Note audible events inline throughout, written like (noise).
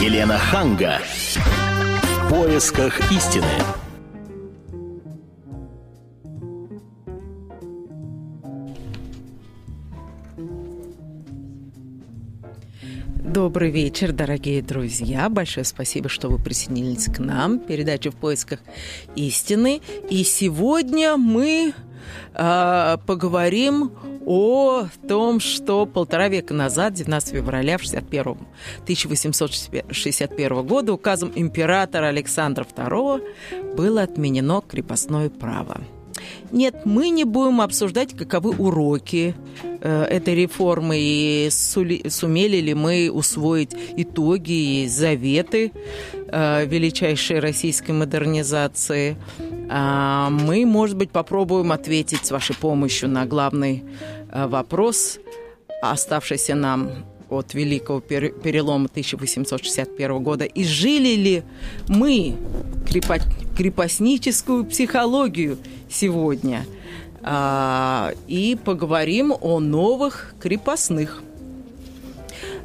Елена Ханга. В поисках истины. Добрый вечер, дорогие друзья. Большое спасибо, что вы присоединились к нам. Передача «В поисках истины». И сегодня мы э, поговорим о том, что полтора века назад, 19 февраля 61, 1861 года, указом императора Александра II было отменено крепостное право. Нет, мы не будем обсуждать, каковы уроки э, этой реформы и сули, сумели ли мы усвоить итоги и заветы э, величайшей российской модернизации. А мы, может быть, попробуем ответить с вашей помощью на главный вопрос, оставшийся нам от Великого перелома 1861 года. И жили ли мы крепостническую психологию сегодня? А, и поговорим о новых крепостных.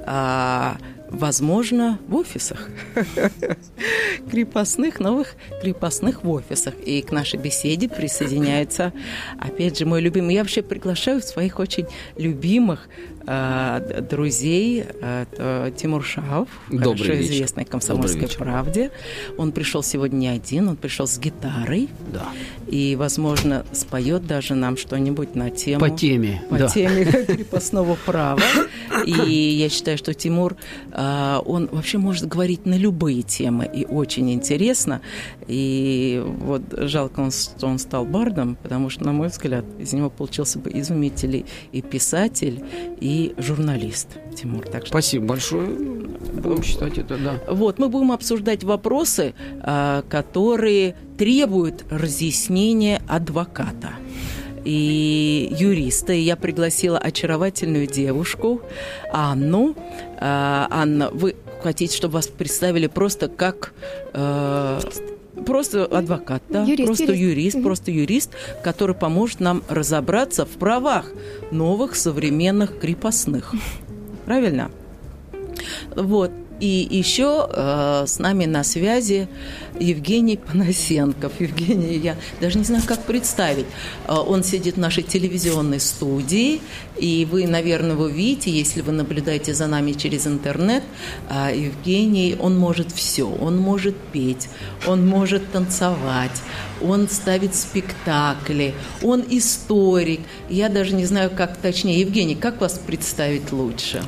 А, возможно, в офисах. (laughs) крепостных, новых крепостных в офисах. И к нашей беседе присоединяется, опять же, мой любимый. Я вообще приглашаю своих очень любимых Э, друзей. Это Тимур Шаов, Добрый хорошо вечер. известный «Комсомольской правде». Он пришел сегодня не один, он пришел с гитарой. Да. И, возможно, споет даже нам что-нибудь на тему... По теме. По да. теме крепостного права. И я считаю, что Тимур, э, он вообще может говорить на любые темы. И очень интересно. И вот жалко, что он стал бардом, потому что, на мой взгляд, из него получился бы изумительный и писатель, и журналист, Тимур. Так что... Спасибо большое. Будем считать это, да. Вот, мы будем обсуждать вопросы, а, которые требуют разъяснения адвоката и юриста. И я пригласила очаровательную девушку Анну. А, Анна, вы хотите, чтобы вас представили просто как э, просто адвокат, да, юрист, просто юрист, юрист, юрист просто юрист, который поможет нам разобраться в правах новых современных крепостных. Правильно? Вот. И еще э, с нами на связи Евгений Панасенков. Евгений, я даже не знаю, как представить. Э, он сидит в нашей телевизионной студии, и вы, наверное, его видите, если вы наблюдаете за нами через интернет. Э, Евгений, он может все. Он может петь, он может танцевать, он ставит спектакли, он историк. Я даже не знаю, как точнее. Евгений, как вас представить лучше?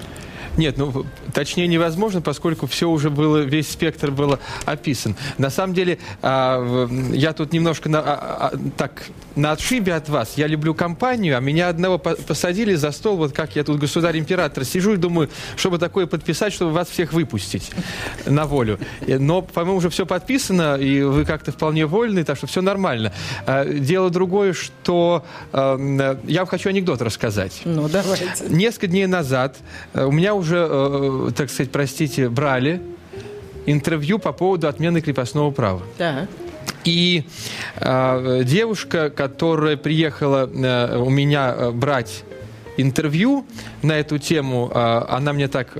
Нет, ну точнее невозможно, поскольку все уже было, весь спектр был описан. На самом деле, а, я тут немножко на, а, а, так на отшибе от вас. Я люблю компанию, а меня одного посадили за стол, вот как я тут государь-император сижу и думаю, чтобы такое подписать, чтобы вас всех выпустить на волю. Но, по-моему, уже все подписано, и вы как-то вполне вольны, так что все нормально. Дело другое, что я вам хочу анекдот рассказать. Ну, давайте. Несколько дней назад у меня уже, э, так сказать, простите, брали интервью по поводу отмены крепостного права. Да. И э, девушка, которая приехала э, у меня брать интервью на эту тему, э, она мне так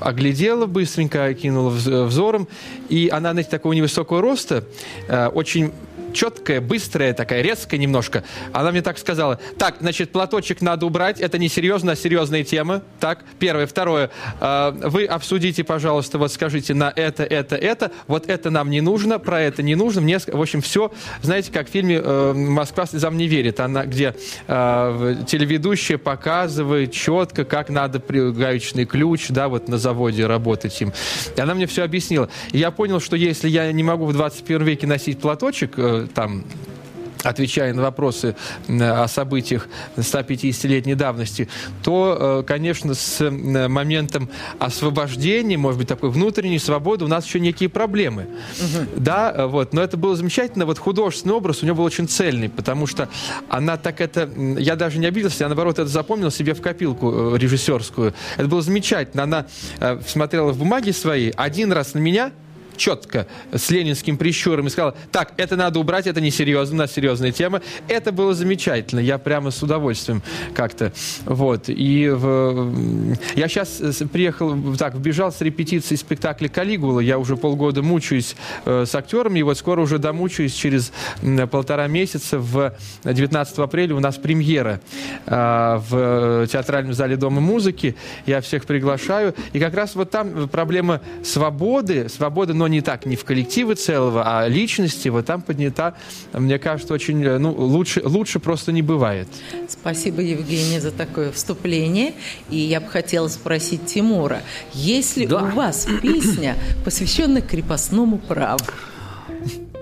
оглядела быстренько, кинула взором, и она, знаете, такого невысокого роста, э, очень четкая, быстрая, такая резкая немножко. Она мне так сказала, так, значит, платочек надо убрать, это не серьезно, а серьезная тема. Так, первое. Второе, э, вы обсудите, пожалуйста, вот скажите на это, это, это, вот это нам не нужно, про это не нужно. Мне, в общем, все, знаете, как в фильме э, «Москва слезам не верит», она, где э, телеведущая показывает четко, как надо гаечный ключ, да, вот на заводе работать им. И она мне все объяснила. Я понял, что если я не могу в 21 веке носить платочек, там отвечая на вопросы о событиях 150-летней давности, то, конечно, с моментом освобождения, может быть, такой внутренней свободы у нас еще некие проблемы. Угу. Да, вот. Но это было замечательно. Вот художественный образ у него был очень цельный, потому что она так это... Я даже не обиделся, я, наоборот, это запомнил себе в копилку режиссерскую. Это было замечательно. Она смотрела в бумаги свои один раз на меня, четко с ленинским прищуром и сказала, так, это надо убрать, это несерьезно, у нас серьезная тема. Это было замечательно, я прямо с удовольствием как-то. Вот. И в... я сейчас приехал, так, вбежал с репетиции спектакля «Калигула». Я уже полгода мучаюсь э, с актерами, и вот скоро уже домучаюсь через полтора месяца. В 19 апреля у нас премьера э, в театральном зале Дома музыки. Я всех приглашаю. И как раз вот там проблема свободы, свободы, но не так, не в коллективе целого, а личности, вот там поднята, мне кажется, очень, э, ну, лучше, лучше просто не бывает. Спасибо, Евгений, за такое вступление. И я бы хотела спросить Тимура, есть ли да. у вас песня, посвященная крепостному праву?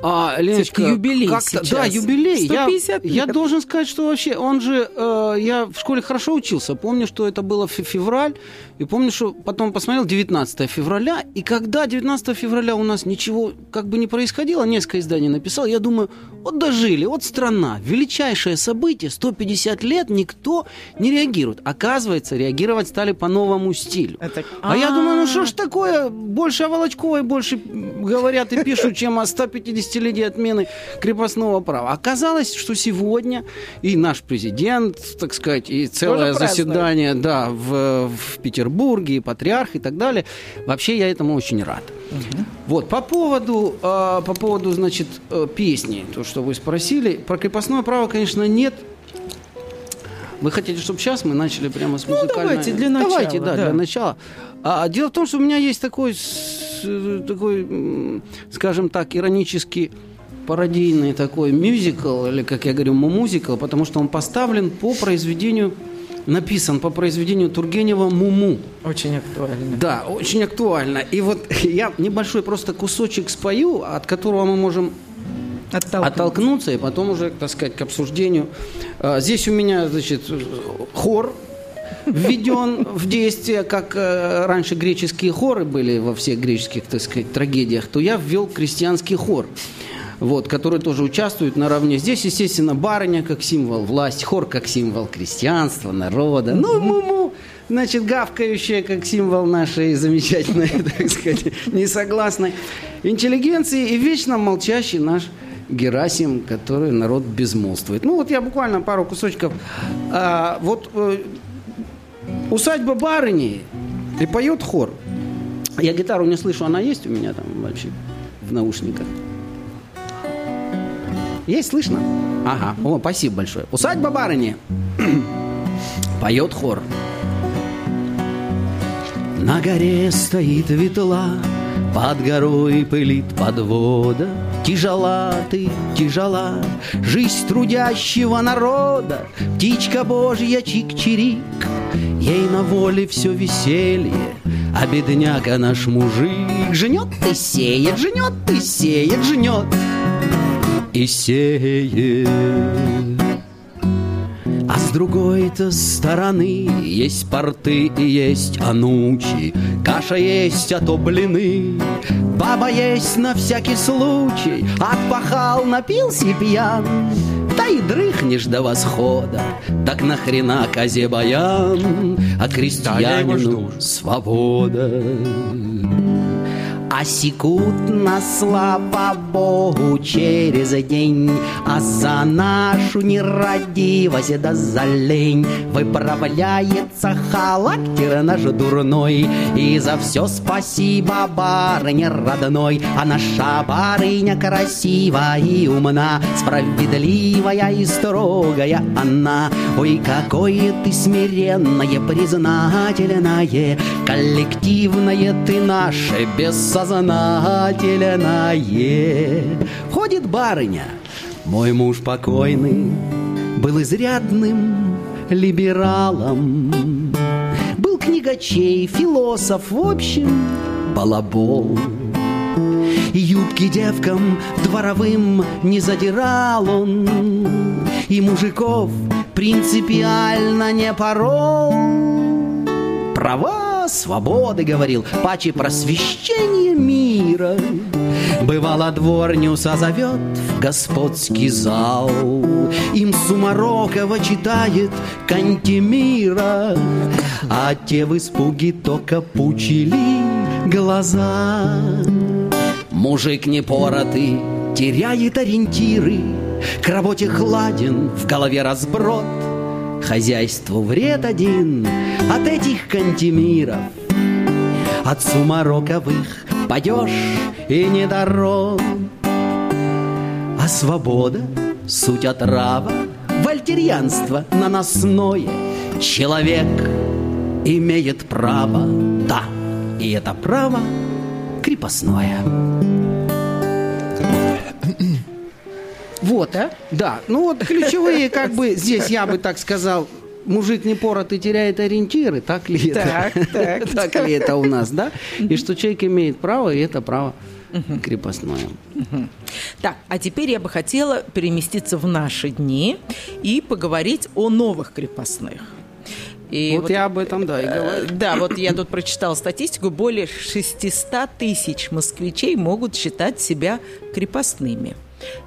А, Леночка, юбилей сейчас. Да, юбилей. Я, лет. я должен сказать, что вообще он же... Э, я в школе хорошо учился. Помню, что это было в февраль. И помню, что потом посмотрел 19 февраля. И когда 19 февраля у нас ничего как бы не происходило, несколько изданий написал, я думаю, вот дожили, вот страна, величайшее событие, 150 лет, никто не реагирует. Оказывается, реагировать стали по новому стилю. Это... А я думаю, ну что ж такое, больше о Волочковой больше говорят и пишут, чем о 150-летии отмены крепостного права. Оказалось, что сегодня и наш президент, так сказать, и целое заседание да, в, в Петербурге, и патриарх и так далее. Вообще я этому очень рад. Угу. Вот, по поводу, э, по поводу, значит, э, песни, то, что вы спросили, про крепостное право, конечно, нет. Вы хотите, чтобы сейчас мы начали прямо с музыкальной... Ну, давайте, для начала. Давайте, да, да. для начала. А, дело в том, что у меня есть такой, такой скажем так, иронический пародийный такой мюзикл, или, как я говорю, музыкал, потому что он поставлен по произведению написан по произведению Тургенева «Муму». Очень актуально. Да, очень актуально. И вот (laughs) я небольшой просто кусочек спою, от которого мы можем оттолкнуться, оттолкнуться и потом уже, так сказать, к обсуждению. А, здесь у меня, значит, хор введен в действие, как э, раньше греческие хоры были во всех греческих, так сказать, трагедиях, то я ввел крестьянский хор вот, которые тоже участвуют наравне. Здесь, естественно, барыня как символ власти, хор как символ крестьянства, народа. Ну, му-му, значит, гавкающая как символ нашей замечательной, (laughs) так сказать, несогласной интеллигенции и вечно молчащий наш Герасим, который народ безмолвствует. Ну вот я буквально пару кусочков. А, вот э, усадьба барыни и поет хор. Я гитару не слышу, она есть у меня там вообще в наушниках. Есть, слышно? Ага. О, спасибо большое. Усадьба барыни. (clears throat) Поет хор. На горе стоит ветла, под горой пылит подвода. Тяжела ты, тяжела, жизнь трудящего народа, Птичка божья чик-чирик, ей на воле все веселье, А бедняка наш мужик жнет и сеет, жнет и сеет, жнет и сеет. А с другой-то стороны есть порты и есть анучи, Каша есть, а то блины, Баба есть на всякий случай, Отпахал, напился пьян, Да и дрыхнешь до восхода, Так нахрена козе баян, А крестьянину свобода. А секут на слава Богу через день, А за нашу нерадивость да за лень. Выправляется халактер наш дурной, И за все спасибо барыне родной, А наша барыня красивая и умна, Справедливая и строгая она. Ой, какое ты смиренное, признательное, Коллективное ты наше, без бессознательное. Входит барыня. Мой муж покойный был изрядным либералом. Был книгачей, философ, в общем, балабол. И юбки девкам дворовым не задирал он, И мужиков принципиально не порол. Права свободы говорил, паче просвещение мира. Бывало дворню созовет в господский зал, Им Сумарокова читает Кантемира, А те в испуге только пучили глаза. Мужик непоротый теряет ориентиры, К работе хладен, в голове разброд, Хозяйству вред один от этих кантемиров, От сумароковых падеж и недород. А свобода — суть отрава, Вольтерьянство наносное. Человек имеет право, да, и это право крепостное. Вот, а? Да. Ну вот ключевые, как бы, здесь я бы так сказал, мужик не поротый теряет ориентиры, так ли это? Так, (laughs) так. ли это у нас, да? И что человек имеет право, и это право крепостное. Так, а теперь я бы хотела переместиться в наши дни и поговорить о новых крепостных. И вот, вот я об этом, да, и говорю. Да, вот я тут прочитала статистику. Более 600 тысяч москвичей могут считать себя крепостными.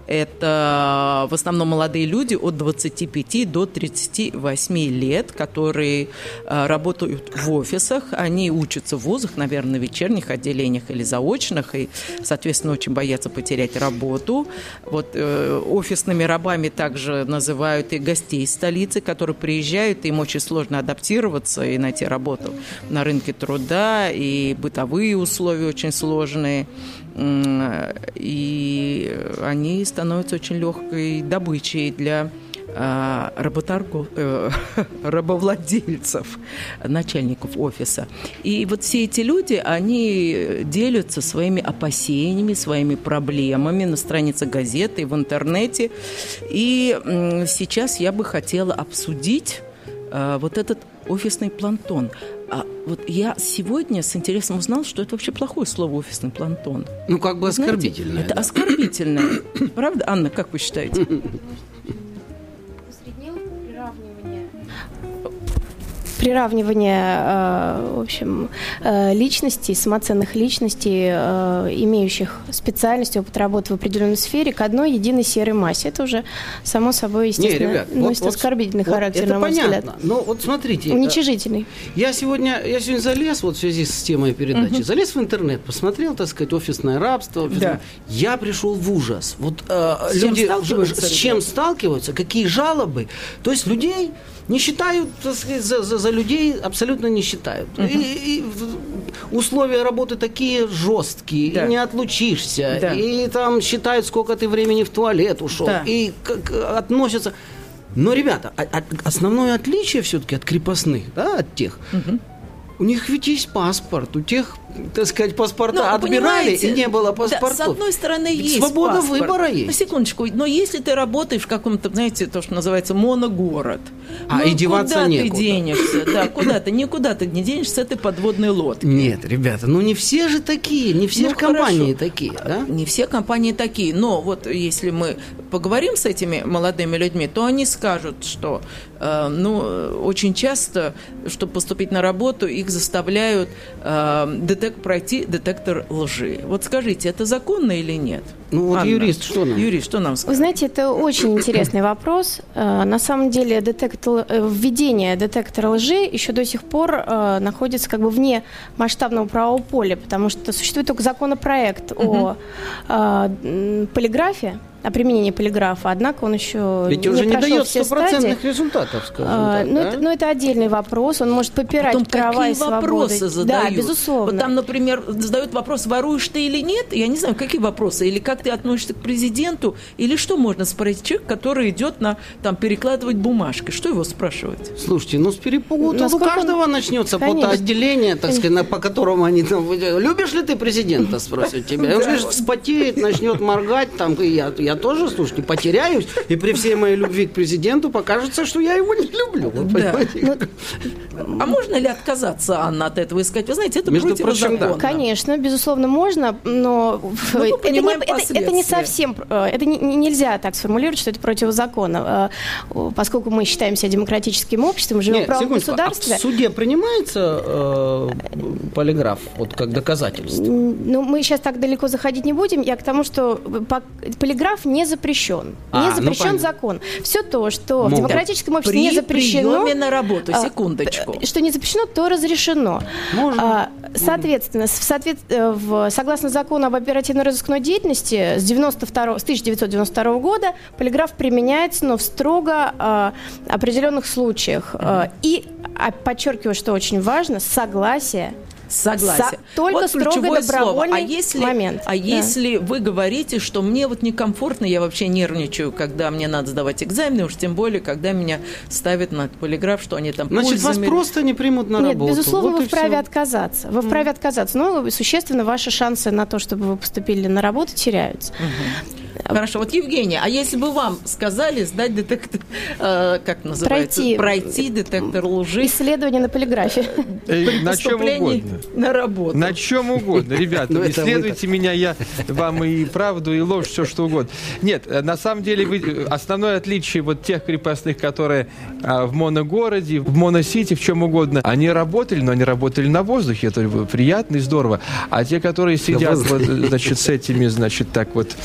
Это в основном молодые люди от 25 до 38 лет, которые э, работают в офисах. Они учатся в вузах, наверное, на вечерних отделениях или заочных, и, соответственно, очень боятся потерять работу. Вот э, офисными рабами также называют и гостей столицы, которые приезжают, им очень сложно адаптироваться и найти работу на рынке труда, и бытовые условия очень сложные и они становятся очень легкой добычей для а, работоргов, э, (laughs) рабовладельцев, начальников офиса. И вот все эти люди, они делятся своими опасениями, своими проблемами на странице газеты, в интернете. И сейчас я бы хотела обсудить а, вот этот офисный планктон. А вот я сегодня с интересом узнал, что это вообще плохое слово офисный планктон. Ну, как бы оскорбительное. Знаете, это да. оскорбительное. Правда, Анна, как вы считаете? (laughs) приравнивание, э, в общем, э, личностей, самоценных личностей, э, имеющих специальность, опыт работы в определенной сфере, к одной единой серой массе. Это уже, само собой, естественно, Не, ребят, носит вот, оскорбительный вот, характер, это на мой понятно. взгляд. Но вот смотрите. Уничижительный. Я сегодня, я сегодня залез вот в связи с темой передачи, угу. залез в интернет, посмотрел, так сказать, офисное рабство. Офисное... Да. Я пришел в ужас. Вот э, с люди чем с чем сталкиваются, какие жалобы. То есть людей не считают, так сказать, за, за, за людей абсолютно не считают. Uh-huh. И, и условия работы такие жесткие, да. и не отлучишься, да. и там считают, сколько ты времени в туалет ушел, да. и как относятся. Но, ребята, а, а, основное отличие все-таки от крепостных, да, от тех, угу. У них ведь есть паспорт, у тех так сказать, паспорта но, отбирали, и не было паспортов. Да, с одной стороны, Ведь есть Свобода паспорт. выбора есть. На секундочку, но если ты работаешь в каком-то, знаете, то, что называется моногород, а, ну, и деваться куда некуда. ты денешься? Да, куда ты? Никуда ты не денешься с этой подводной лодки. Нет, ребята, ну не все же такие, не все ну, же компании хорошо. такие, да? Не все компании такие, но вот если мы поговорим с этими молодыми людьми, то они скажут, что, ну, очень часто, чтобы поступить на работу, их заставляют э, детек пройти детектор лжи. Вот скажите, это законно или нет? Ну вот Анна, юрист что нам? Юрист что нам скажет? Вы знаете, это очень интересный вопрос. Э, на самом деле детектор, э, введение детектора лжи еще до сих пор э, находится как бы вне масштабного правового поля, потому что существует только законопроект угу. о полиграфе, о применении полиграфа, однако он еще Ведь не уже не дает стопроцентных результатов, скажем а, так, ну, да? это, ну, это отдельный вопрос, он может попирать Потом права какие и свободы. вопросы задают? Да, безусловно. Вот там, например, задают вопрос, воруешь ты или нет, я не знаю, какие вопросы, или как ты относишься к президенту, или что можно спросить человек, который идет на, там, перекладывать бумажки, что его спрашивать? Слушайте, ну, с перепугу ну, у каждого он... начнется отделение, так сказать, по которому они там, любишь ли ты президента, спросят тебя, он вспотеет, начнет моргать, там, я я тоже, слушайте, потеряюсь, и при всей моей любви к президенту покажется, что я его не люблю. Да. Ну, а можно ли отказаться, Анна, от этого и сказать, вы знаете, это Между прочим, да. Конечно, безусловно, можно, но ну, это, не, это, это не совсем, э, это не, нельзя так сформулировать, что это противозаконно, э, поскольку мы считаемся демократическим обществом, живем Нет, в правом государстве. А в суде принимается э, полиграф вот как доказательство? Ну, мы сейчас так далеко заходить не будем. Я к тому, что полиграф прав не запрещен. А, не ну, запрещен ну, закон. Все то, что Могут. в демократическом обществе При не запрещено... на работу, а, секундочку. А, что не запрещено, то разрешено. Можно. А, Соответственно, в соответ... Э, в... согласно закону об оперативно-розыскной деятельности с, 92... с 1992 года полиграф применяется, но в строго э, определенных случаях. Э, и, а, подчеркиваю, что очень важно, согласие Согласен. Со, только вот строго добровольный А если, момент. А да. если вы говорите, что мне вот некомфортно, я вообще нервничаю, когда мне надо сдавать экзамены, уж тем более, когда меня ставят на полиграф, что они там Значит, вас просто не примут на Нет, работу. безусловно, вот вы вправе все. отказаться. Вы вправе mm. отказаться. Но существенно ваши шансы на то, чтобы вы поступили на работу, теряются. Mm-hmm. Хорошо, вот Евгения, а если бы вам сказали сдать детектор, э, как называется, пройти, пройти детектор лжи? Исследование на полиграфе. Э, на чем угодно. На работу. На чем угодно, ребята, (laughs) ну, исследуйте меня, я вам и правду, и ложь, все что угодно. Нет, э, на самом деле основное отличие вот тех крепостных, которые а, в моногороде, в моносити, в чем угодно, они работали, но они работали на воздухе, это приятно и здорово. А те, которые сидят, вот, значит, с этими, значит, так вот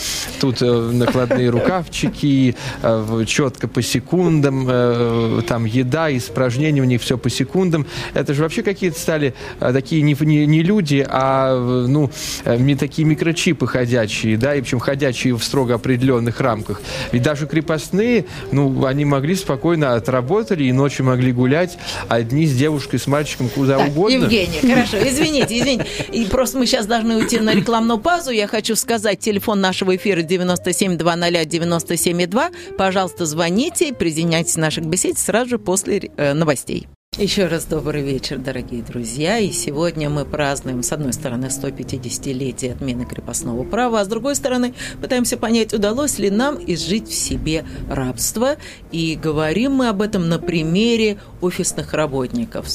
тут Э, накладные (laughs) рукавчики, э, четко по секундам, э, там еда, испражнения у них все по секундам. Это же вообще какие-то стали такие не, не, не люди, а ну, не такие микрочипы ходячие, да, и причем ходячие в строго определенных рамках. Ведь даже крепостные, ну, они могли спокойно отработали и ночью могли гулять одни с девушкой, с мальчиком куда так, угодно. Евгений, хорошо, (laughs) извините, извините. И просто мы сейчас должны уйти на рекламную паузу. Я хочу сказать, телефон нашего эфира 90 972097,2. Пожалуйста, звоните, присоединяйтесь к нашей беседе сразу же после э, новостей. Еще раз добрый вечер, дорогие друзья. И сегодня мы празднуем, с одной стороны, 150-летие отмены крепостного права, а с другой стороны, пытаемся понять, удалось ли нам изжить в себе рабство. И говорим мы об этом на примере офисных работников,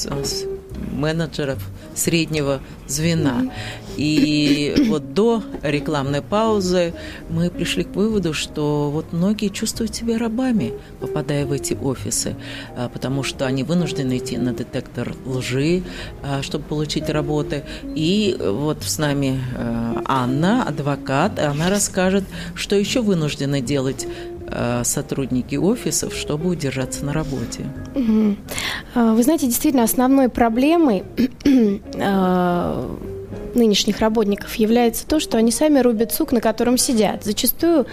менеджеров среднего звена. И вот до рекламной паузы мы пришли к выводу, что вот многие чувствуют себя рабами, попадая в эти офисы, а, потому что они вынуждены идти на детектор лжи, а, чтобы получить работы. И вот с нами а, Анна, адвокат, она расскажет, что еще вынуждены делать сотрудники офисов, чтобы удержаться на работе. Вы знаете, действительно, основной проблемой (clears throat) нынешних работников является то, что они сами рубят сук, на котором сидят. Зачастую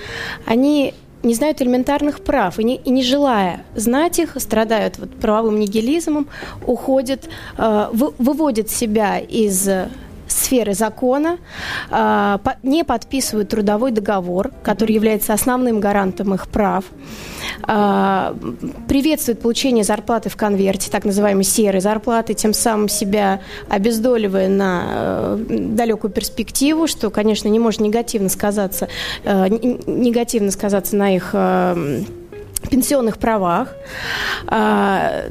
они не знают элементарных прав и не, и не желая знать их, страдают вот правовым нигилизмом, уходят, э, вы, выводят себя из сферы закона, а, не подписывают трудовой договор, который является основным гарантом их прав, а, приветствуют получение зарплаты в конверте, так называемой серой зарплаты, тем самым себя обездоливая на э, далекую перспективу, что, конечно, не может негативно сказаться, э, негативно сказаться на их э, пенсионных правах. А,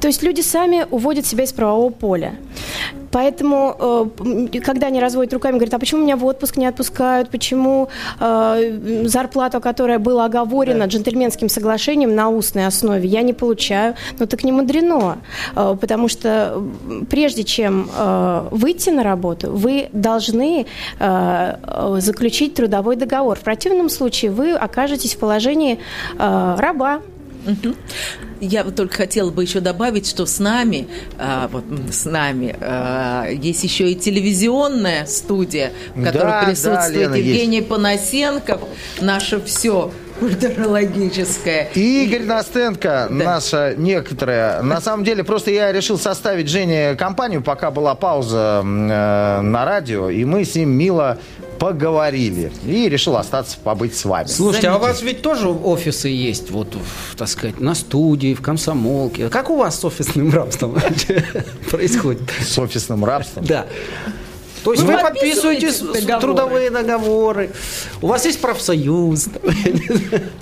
то есть люди сами уводят себя из правового поля. Поэтому, э, когда они разводят руками, говорят, а почему меня в отпуск не отпускают, почему э, зарплату, которая была оговорена джентльменским соглашением на устной основе, я не получаю. Ну так не мудрено, э, потому что прежде чем выйти на работу, вы должны заключить трудовой договор. В противном случае вы окажетесь в положении раба, я вот только хотела бы еще добавить, что с нами, а, вот с нами а, есть еще и телевизионная студия, в которой да, присутствует да, Лена, Евгений есть. Поносенков, наше все культурологическое. И Игорь Настенко, да. наша некоторая. На самом деле, просто я решил составить Жене компанию, пока была пауза э, на радио, и мы с ним мило поговорили. И решил остаться, побыть с вами. Слушайте, Заметьте. а у вас ведь тоже офисы есть, вот, так сказать, на студии, в комсомолке. Как у вас с офисным рабством (laughs) происходит? С офисным рабством? Да. То есть вы, вы подписываете договоры. трудовые договоры, у вас есть профсоюз. (laughs)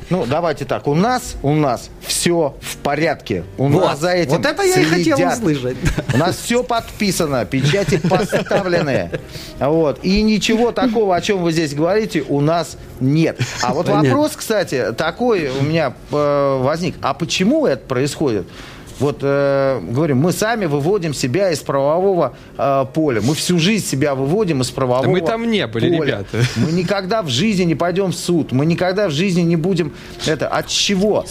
Ну, давайте так, у нас, у нас все в порядке. У вот. нас за этим Вот это я следят. и хотел услышать. У нас все подписано, печати поставлены. Вот. И ничего такого, о чем вы здесь говорите, у нас нет. А вот Понятно. вопрос, кстати, такой у меня э, возник. А почему это происходит? Вот, э, говорим, мы сами выводим себя из правового э, поля. Мы всю жизнь себя выводим из правового да мы там не были, поля. ребята. Мы никогда в жизни не пойдем в суд. Мы никогда в жизни не будем... Это от чего?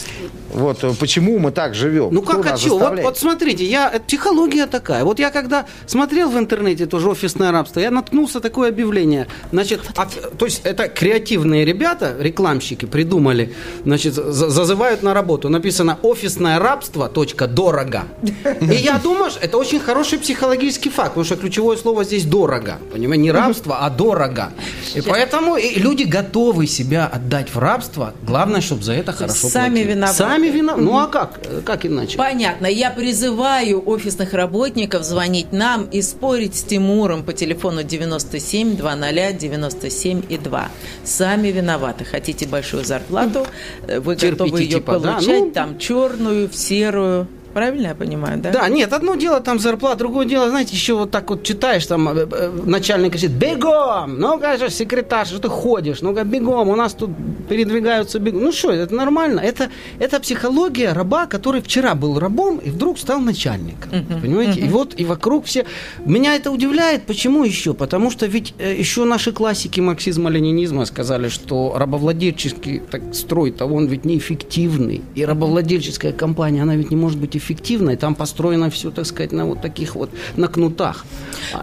Вот э, почему мы так живем? Ну как от чего? Вот, вот смотрите, я, психология такая. Вот я когда смотрел в интернете тоже офисное рабство, я наткнулся такое объявление. Значит, от, то есть это креативные ребята, рекламщики, придумали, значит, зазывают на работу. Написано офисное рабство, точка, дорого. И я думаю, что это очень хороший психологический факт, потому что ключевое слово здесь дорого. Понимаете, не рабство, а дорого. И поэтому люди готовы себя отдать в рабство. Главное, чтобы за это хорошо Сами платили. виноваты. Сами виноваты. Ну а как? Как иначе? Понятно. Я призываю офисных работников звонить нам и спорить с Тимуром по телефону 97 00 97 и 2. Сами виноваты. Хотите большую зарплату, вы Терпите, готовы ее типа, получать, да? ну... там черную, серую. Правильно я понимаю, да? Да, нет, одно дело там зарплата, другое дело, знаете, еще вот так вот читаешь, там э, э, начальник говорит, бегом, ну-ка же, секретарь, что ты ходишь, ну-ка бегом, у нас тут передвигаются бегом. Ну что, это нормально, это, это психология раба, который вчера был рабом и вдруг стал начальником, uh-huh, понимаете? Uh-huh. И вот, и вокруг все... Меня это удивляет, почему еще? Потому что ведь э, еще наши классики марксизма-ленинизма сказали, что рабовладельческий так, строй-то он ведь неэффективный, и рабовладельческая компания, она ведь не может быть эффективной эффективной, там построено все, так сказать, на вот таких вот, на кнутах.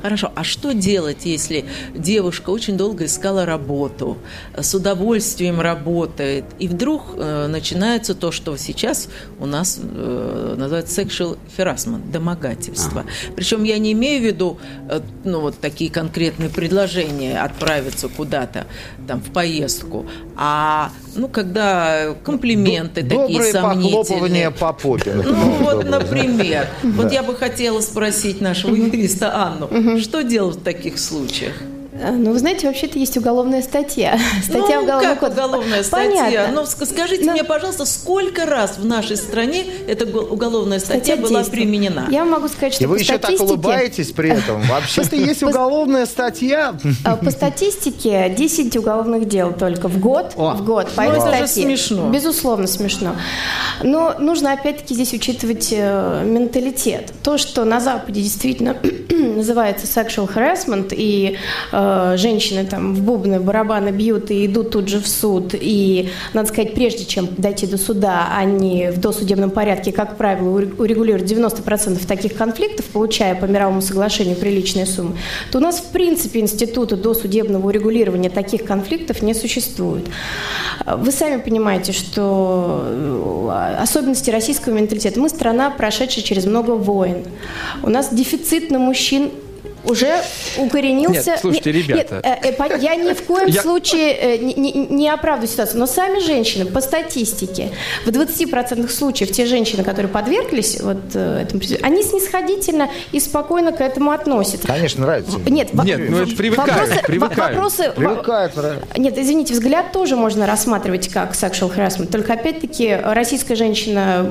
Хорошо, а что делать, если девушка очень долго искала работу, с удовольствием работает, и вдруг э, начинается то, что сейчас у нас э, называется sexual harassment, домогательство. А. Причем я не имею в виду, э, ну, вот такие конкретные предложения отправиться куда-то, там, в поездку, а, ну, когда комплименты Д- такие сомнительные. похлопывания по попе. Ну, вот, например. Вот я бы хотела спросить нашего юриста Анну, что делать в таких случаях? А, ну, вы знаете, вообще-то есть уголовная статья. (laughs) Статья ну, уголовного как уголовная статья? Понятно. Но скажите Но... мне, пожалуйста, сколько раз в нашей стране эта уголовная статья, статья была действия. применена? Я могу сказать, что И вы еще так улыбаетесь при этом. (laughs) Вообще-то есть уголовная статья. А, по статистике 10 уголовных дел только в год. В год. По ну, это же смешно. Безусловно, смешно. Но нужно опять-таки здесь учитывать э, менталитет. То, что на Западе действительно (clears throat) называется sexual harassment, и э, женщины там в бубны, барабаны бьют и идут тут же в суд, и, надо сказать, прежде чем дойти до суда, они в досудебном порядке, как правило, урегулируют 90% таких конфликтов, получая по мировому соглашению приличные суммы, то у нас, в принципе, института досудебного урегулирования таких конфликтов не существует. Вы сами понимаете, что э, особенности российского менталитета. Мы страна, прошедшая через много войн. У нас дефицит на мужчин уже укоренился... Нет, слушайте, ребята... Нет, э, э, я ни в коем я... случае э, не, не, не оправдываю ситуацию, но сами женщины, по статистике, в 20% случаев те женщины, которые подверглись вот этому, они снисходительно и спокойно к этому относятся. Конечно, нравится. Нет, Нет ну это привыкают, вопросы, привыкают. Вопросы, привыкают. Нет, извините, взгляд тоже можно рассматривать как sexual harassment, только опять-таки российская женщина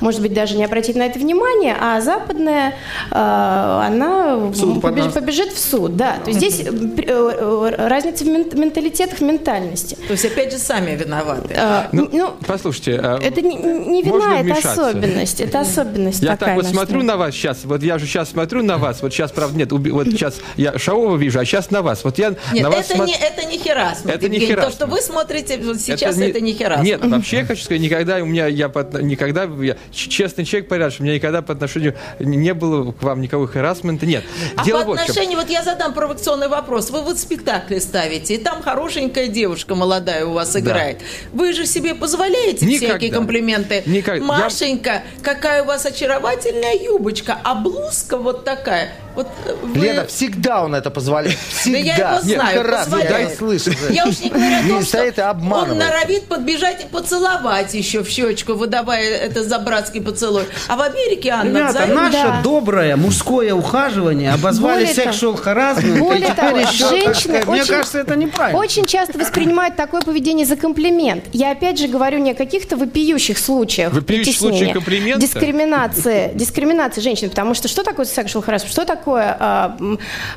может быть, даже не обратит на это внимание, а западная, она суд побеж, побежит в суд, да. То есть здесь э, э, разница в менталитетах, в ментальности. То есть опять же сами виноваты. А, ну, ну, послушайте, это не, не вина, это особенность, это особенность Я такая. так вот смотрю на вас сейчас, вот я же сейчас смотрю на вас, вот сейчас, правда, нет, вот сейчас я Шаова вижу, а сейчас на вас. Вот я нет, на вас это, смотр... не, это не херасмент, это не херасмент. То, что вы смотрите вот сейчас, это не, это не херасмент. Нет, вообще я хочу сказать, никогда у меня, я никогда, я честный человек, порядок, у меня никогда по отношению не было к вам никакого харасмента, нет. А Дело по отношению, вот я задам провокационный вопрос. Вы вот спектакли ставите, и там хорошенькая девушка молодая у вас играет. Да. Вы же себе позволяете Никогда. всякие комплименты? Никогда. Машенька, я... какая у вас очаровательная юбочка, а блузка вот такая. Вот вы... Лена, всегда он это позволяет. Всегда. (laughs) Да я его знаю, Нет, раз, дай слышать. Я уж не говорю о том, что он норовит подбежать и поцеловать еще в щечку, выдавая это за братский поцелуй. А в Америке, Анна, Ребята, взаим... наше да. доброе мужское ухаживание обозвали sexual harassment. Более того, женщины Мне кажется, это неправильно. Очень часто воспринимают такое поведение за комплимент. Я опять же говорю не о каких-то вопиющих случаях. Вопиющих случаях комплимента? Дискриминации. Дискриминации женщин. Потому что что такое sexual harassment? Что такое такое а,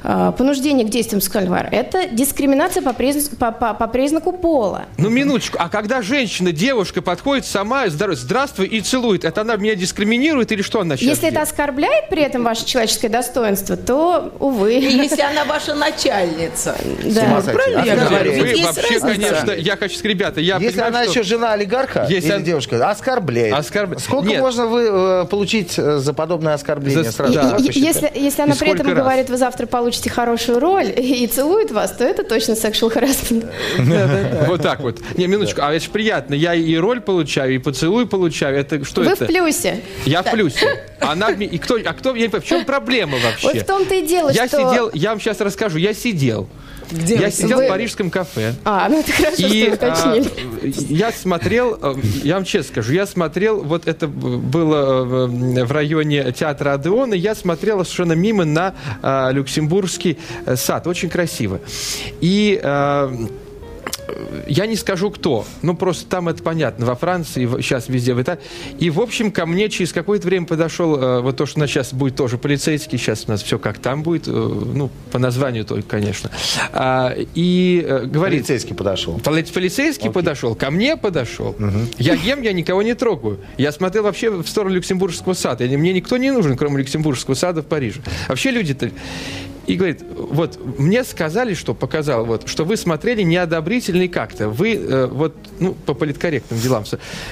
а, понуждение к действиям сексуального Это дискриминация по, приз... по, по, по признаку пола. Ну, минуточку. А когда женщина, девушка подходит сама, здравствуй, и целует, это она меня дискриминирует или что она сейчас Если делает? это оскорбляет при этом ваше человеческое достоинство, то, увы. Если она ваша начальница. Да. Правильно я говорю? Вы вообще, конечно, я хочу сказать, ребята, я Если она еще жена олигарха или девушка, оскорбляет. Сколько можно вы э, получить э, за подобное оскорбление сразу? Если, если она при этом раз? говорит, вы завтра получите хорошую роль (laughs) и целует вас, то это точно sexual harassment. (laughs) Вот так вот. Не, минуточку, а это же приятно. Я и роль получаю, и поцелуй получаю. Это что вы это? Вы в плюсе. Я в плюсе. (laughs) Она и кто, а кто, я не понимаю, в чем проблема вообще? Вот в том-то и дело, я что... сидел, я вам сейчас расскажу, я сидел. Где я сидел вы... в парижском кафе. А, ну это хорошо, и, что уточнили. А, я смотрел, э, я вам честно скажу, я смотрел, вот это было в районе театра Адеона, я смотрел совершенно мимо на а, Люксембургский э, сад. Очень красиво. И а, я не скажу кто, ну просто там это понятно, во Франции, сейчас везде в Италии. И, в общем, ко мне через какое-то время подошел, э, вот то, что у нас сейчас будет тоже полицейский, сейчас у нас все как там будет, э, ну, по названию только, конечно. А, и э, говорит... Полицейский подошел. Полицейский okay. подошел, ко мне подошел. Угу. Я ем, я никого не трогаю. Я смотрел вообще в сторону Люксембургского сада. Мне никто не нужен, кроме Люксембургского сада в Париже. Вообще люди-то и говорит, вот мне сказали, что показал, вот, что вы смотрели неодобрительный как-то. Вы э, вот, ну, по политкорректным делам.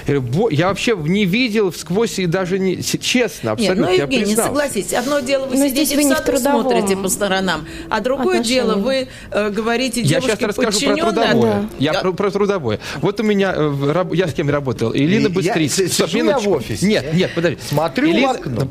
Я, говорю, я вообще не видел сквозь и даже не... Честно, абсолютно, Нет, ну, Евгений, согласитесь, одно дело вы Но сидите в саду, смотрите по сторонам, а другое отношении. дело вы э, говорите Я сейчас расскажу про трудовое. Да. Я да. про, про трудовое. Вот у меня, э, я с кем работал? Элина Быстрицкая. Я сижу я в офисе. Нет, нет, подожди. Смотрю Элина, в окно.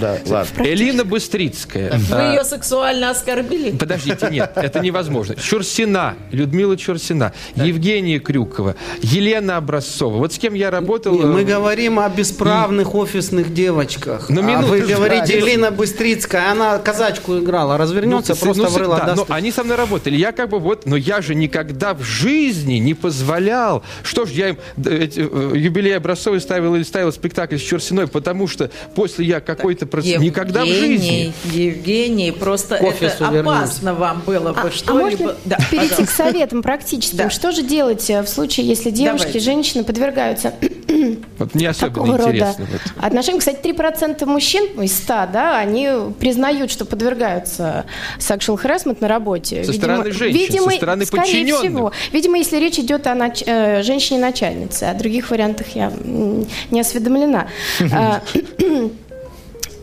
Да, ладно. Элина Быстрицкая. Вы ее сексуально сексуально оскорбили? Подождите, нет, это невозможно. Чурсина, Людмила Чурсина, да. Евгения Крюкова, Елена Образцова. Вот с кем я работал... Мы э, говорим о бесправных и... офисных девочках. Но ну, а вы говорите, Елена Быстрицкая, она казачку играла, развернется, ну, просто ну, в рыло да, но они со мной работали. Я как бы вот, но я же никогда в жизни не позволял. Что ж, я им эти, э, юбилей Образцовой ставил или ставил спектакль с Чурсиной, потому что после я какой-то... Евгений, никогда в жизни... Евгений, просто это опасно вам было бы а, что-либо. А да, перейти пожалуйста. к советам практическим? Да. Что же делать э, в случае, если девушки, Давайте. женщины подвергаются (clears throat) вот мне особенно интересно. Вот. Отношения, кстати, 3% мужчин из 100, да, они признают, что подвергаются sexual harassment на работе. Со видимо, стороны женщин, видимо, со стороны подчиненных. Всего. Видимо, если речь идет о нач... Э, женщине-начальнице. О других вариантах я не осведомлена. (laughs) (clears throat)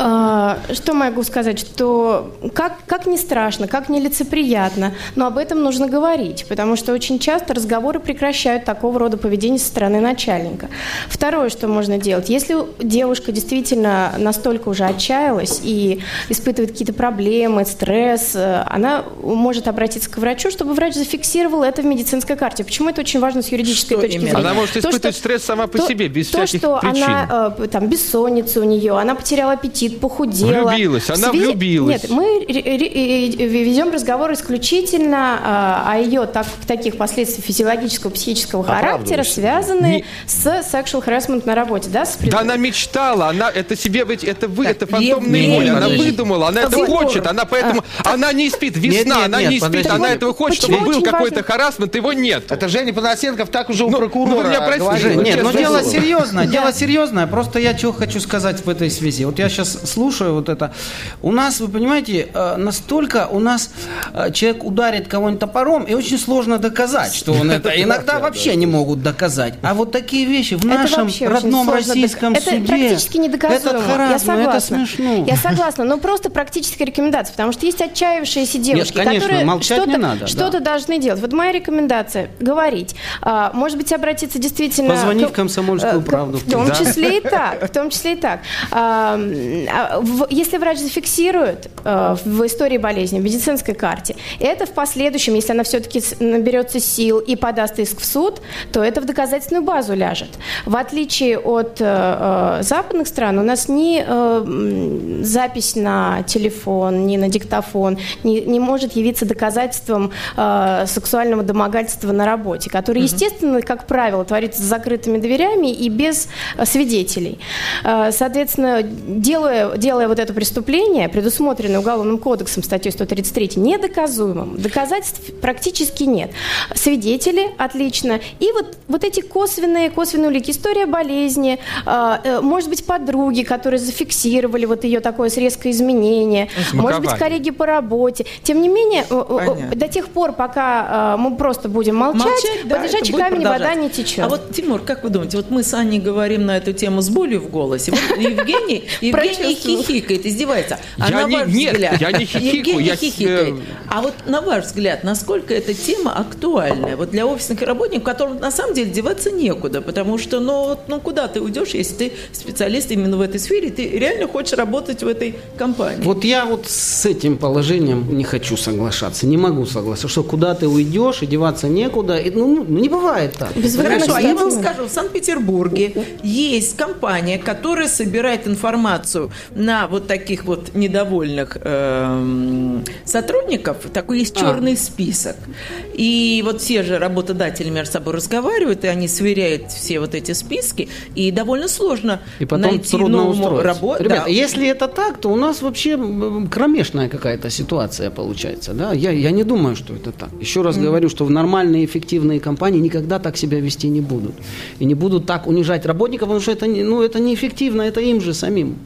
А, что могу сказать? Что как, как не страшно, как не лицеприятно, но об этом нужно говорить, потому что очень часто разговоры прекращают такого рода поведение со стороны начальника. Второе, что можно делать, если девушка действительно настолько уже отчаялась и испытывает какие-то проблемы, стресс, э, она может обратиться к врачу, чтобы врач зафиксировал это в медицинской карте. Почему это очень важно с юридической что точки именно? зрения? Она может испытывать то, что, стресс сама по то, себе, без то, всяких что причин. она, э, там, бессонница у нее, она потеряла аппетит, похудела. Влюбилась, она связи... влюбилась. Нет, мы ведем разговор исключительно а, о ее так, таких последствиях физиологического, психического характера, связанные Не... с sexual harassment на работе. Да, с да она мечтала, она это себе, это вы, так, это фантомные мысли, она выдумала, она это хочет, она поэтому, а. она не спит, весна, нет, нет, она нет, не спит, она этого хочет, чтобы был какой-то харасмент, его нет. Это Женя Панасенков так уже у ну, прокурора. Ну, вы меня простите. Нет, но дело серьезное, дело серьезное, просто я чего хочу сказать в этой связи. Вот я сейчас слушаю вот это. У нас, вы понимаете, э, настолько у нас э, человек ударит кого-нибудь топором, и очень сложно доказать, что он это. (laughs) Иногда вообще не могут доказать. А вот такие вещи в нашем родном российском суде. Это практически недоказуемо. Я согласна. Это смешно. Я согласна, но просто практическая рекомендация, потому что есть отчаявшиеся девушки, которые что-то что должны делать. Вот моя рекомендация – говорить. А, может быть, обратиться действительно... Позвонить в комсомольскую правду. В том числе и так. В том числе и так. А, если врач зафиксирует э, в истории болезни, в медицинской карте, это в последующем, если она все-таки наберется сил и подаст иск в суд, то это в доказательственную базу ляжет. В отличие от э, э западных стран, у нас ни запись на телефон, ни на диктофон не, не может явиться доказательством сексуального домогательства на работе, которое, естественно, как правило, творится с закрытыми дверями и без свидетелей. Соответственно, делая делая, делая вот это преступление, предусмотренное Уголовным кодексом статьей 133, недоказуемым. Доказательств практически нет. Свидетели, отлично. И вот, вот эти косвенные, косвенные улики. История болезни, а, э, может быть, подруги, которые зафиксировали вот ее такое резкое изменение, может быть, коллеги по работе. Тем не менее, Понятно. до тех пор, пока а, мы просто будем молчать, молчать да, под лежачий камень вода не течет. А вот, Тимур, как вы думаете, вот мы с Аней говорим на эту тему с болью в голосе. Вот Евгений, (laughs) Евгений хихикает, издевается. А я на ваш не, взгляд, нет, я не хихикаю. я хихикает. А вот на ваш взгляд, насколько эта тема актуальная вот для офисных работников, которым на самом деле деваться некуда, потому что, ну, ну куда ты уйдешь, если ты специалист именно в этой сфере, ты реально хочешь работать в этой компании? Вот я вот с этим положением не хочу соглашаться, не могу согласиться, что куда ты уйдешь и деваться некуда, и, ну, ну не бывает так. Без Хорошо, а я вам скажу, в Санкт-Петербурге есть компания, которая собирает информацию на вот таких вот недовольных э, сотрудников, такой есть черный а. список. И вот все же работодатели между собой разговаривают, и они сверяют все вот эти списки, и довольно сложно и потом найти трудно новую работу. Ребята, да. если это так, то у нас вообще кромешная какая-то ситуация получается. Да? Я, я не думаю, что это так. Еще раз mm. говорю, что в нормальные эффективные компании никогда так себя вести не будут. И не будут так унижать работников, потому что это, ну, это неэффективно, это им же самим.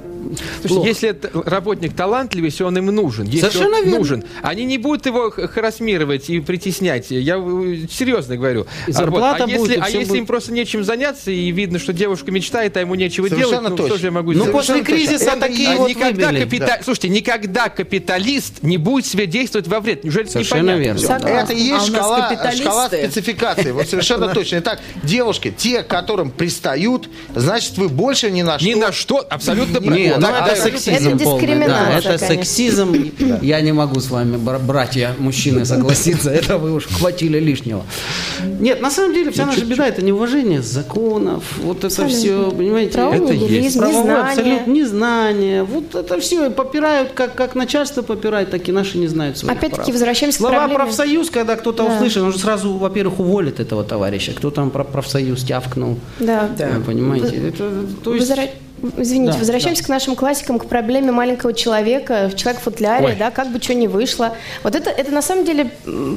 Слушайте, если это работник талантливый, если он им нужен, если Совершенно он верно. нужен, они не будут его харасмировать и притеснять. Я серьезно говорю. И зарплата а, будет, если, а если будет... им просто нечем заняться и видно, что девушка мечтает, а ему нечего Совершенно делать, ну что же я могу сделать? Ну после кризиса это, такие а вот никогда капита... да. Слушайте, никогда капиталист не будет себе действовать во вред. Неужели совершенно это верно. Да. Это и есть а шкала, шкала спецификации. Вот совершенно точно. Итак, девушки, те, к которым пристают, значит, вы больше ни на что... Ни на что, абсолютно правильно. Ну, это сексизм это полный. Да, это сексизм. Я не могу с вами, братья, мужчины, согласиться. Это вы уж хватили лишнего. Нет, на самом деле вся наша беда – это неуважение законов. Вот это все, понимаете? Это есть. Правовое абсолютно незнание. Вот это все попирают, как, как начальство попирает, так и наши не знают своих Опять-таки возвращаемся Слова к проблеме. профсоюз, когда кто-то да. услышит, он же сразу, во-первых, уволит этого товарища. Кто там про профсоюз тявкнул. Да. да. Понимаете? Это, то есть... извините, да, возвращаемся да. к нашим классикам, к проблеме маленького человека, человек в футляре, да, как бы что ни вышло. Вот это, это на самом деле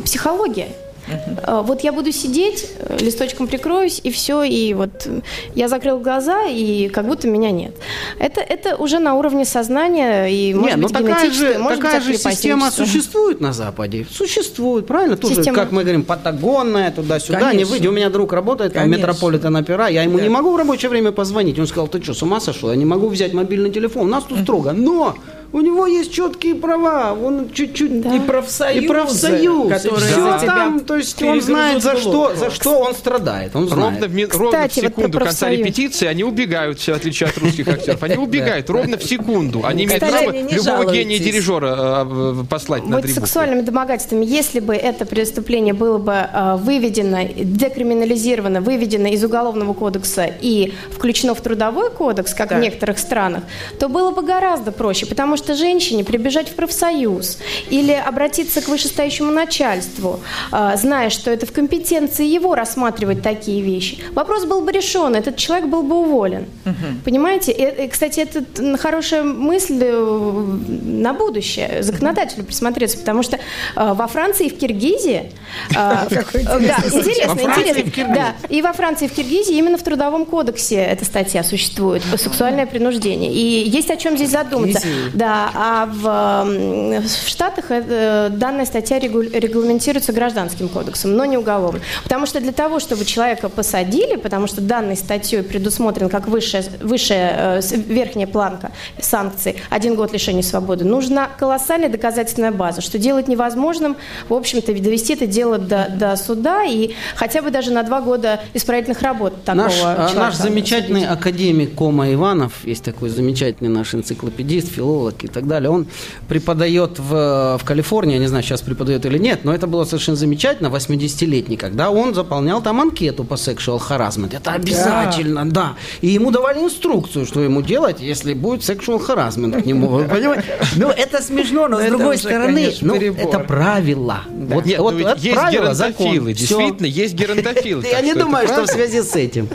психология. Uh-huh. Вот я буду сидеть, э, листочком прикроюсь, и все, и вот я закрыл глаза, и как будто меня нет. Это, это уже на уровне сознания, и может нет, быть ну такая же, может такая быть, же система существует на Западе. Существует, правильно? Тоже, система... как мы говорим, патагонная, туда-сюда. Конечно. Не выйди, у меня друг работает, там метрополитен опера, я ему да. не могу в рабочее время позвонить. Он сказал, ты что, с ума сошел? Я не могу взять мобильный телефон, у нас тут строго. Но у него есть четкие права, он чуть-чуть да. и профсоюз, и профсоюз, которые все там, то есть он знает за что, за что он страдает, он знает. Ровно в, ровно в секунду вот конца репетиции они убегают, все в отличие от русских актеров, они убегают ровно в секунду, они имеют право любого гения дирижера э, послать на трибуну. сексуальными домогательствами, если бы это преступление было бы э, выведено, декриминализировано, выведено из уголовного кодекса и включено в трудовой кодекс, как в некоторых странах, то было бы гораздо проще, потому что женщине прибежать в профсоюз или обратиться к вышестоящему начальству, а, зная, что это в компетенции его рассматривать такие вещи, вопрос был бы решен, этот человек был бы уволен. Угу. Понимаете? И, и, кстати, это хорошая мысль э, на будущее, законодателю присмотреться, потому что а, во Франции и в Киргизии... А, (laughs) да, интересно, интересно. Да, и во Франции и в Киргизии именно в Трудовом кодексе эта статья существует, сексуальное принуждение. И есть о чем здесь задуматься. Да, да, а в, в Штатах это, данная статья регламентируется гражданским кодексом, но не уголовным. Потому что для того, чтобы человека посадили, потому что данной статьей предусмотрен как высшая, высшая э, верхняя планка санкций, один год лишения свободы, нужна колоссальная доказательная база, что делать невозможным, в общем-то, довести это дело до, до суда и хотя бы даже на два года исправительных работ такого наш, человека. Наш замечательный академик Кома Иванов, есть такой замечательный наш энциклопедист, филолог, Нью-Йорк и так далее. Он преподает в, в Калифорнии, я не знаю, сейчас преподает или нет, но это было совершенно замечательно, 80-летний, когда он заполнял там анкету по sexual harassment. Это обязательно, да. да. И ему давали инструкцию, что ему делать, если будет sexual harassment к нему. Понимаете? Ну, это смешно, но с другой стороны, ну, это правило. Вот, Нет, вот, ну, есть правило, геронтофилы, действительно, есть геронтофилы. (laughs) Я не думаю, что в связи с этим.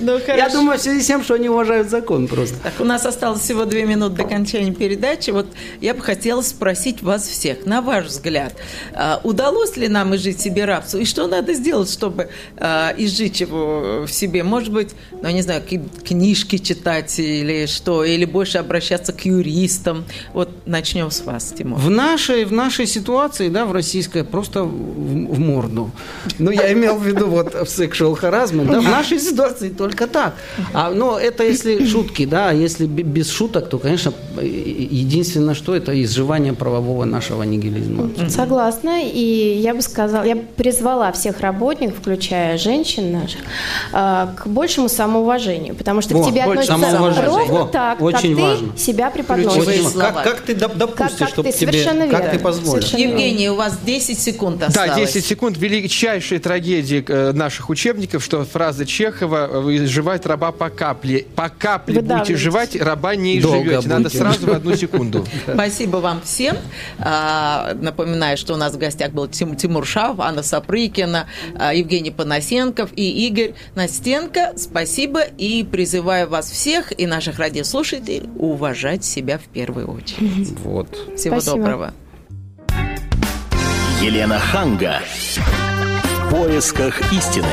Ну, Я думаю, в связи с тем, что они уважают закон просто. Так, у нас осталось всего две минуты до окончания передачи. Вот я бы хотела спросить вас всех, на ваш взгляд, а, удалось ли нам изжить себе рабство? И что надо сделать, чтобы а, изжить его в себе? Может быть, ну, не знаю, книжки читать или что? Или больше обращаться к юристам? Вот начнем с вас, Тимур. В нашей, в нашей ситуации, да, в российской, просто в, в морду. Ну, я имел в виду вот в sexual harassment. Да, в нашей ситуации только так. А, но это если шутки, да, если без шуток, то, конечно, единственное, что это изживание правового нашего нигилизма. Согласна, и я бы сказала, я призвала всех работников, включая женщин наших, а, к большему самоуважению, потому что О, к тебе относятся ровно О, так, очень как важно. ты себя преподносишь. Как, как ты допустишь, как, чтобы тебе, верно. как ты позволишь. Евгений, у вас 10 секунд осталось. Да, 10 секунд. Величайшая трагедия э, наших учебников, что фраза Чехова «изживать раба по капле». По капле будете жевать, раба не изживете. Надо сразу одну секунду. Спасибо вам всем. А, напоминаю, что у нас в гостях был Тимур Шав, Анна Сапрыкина, а, Евгений Панасенков и Игорь Настенко. Спасибо и призываю вас всех и наших радиослушателей уважать себя в первую очередь. Вот. Всего Спасибо. доброго. Елена Ханга. В поисках истины.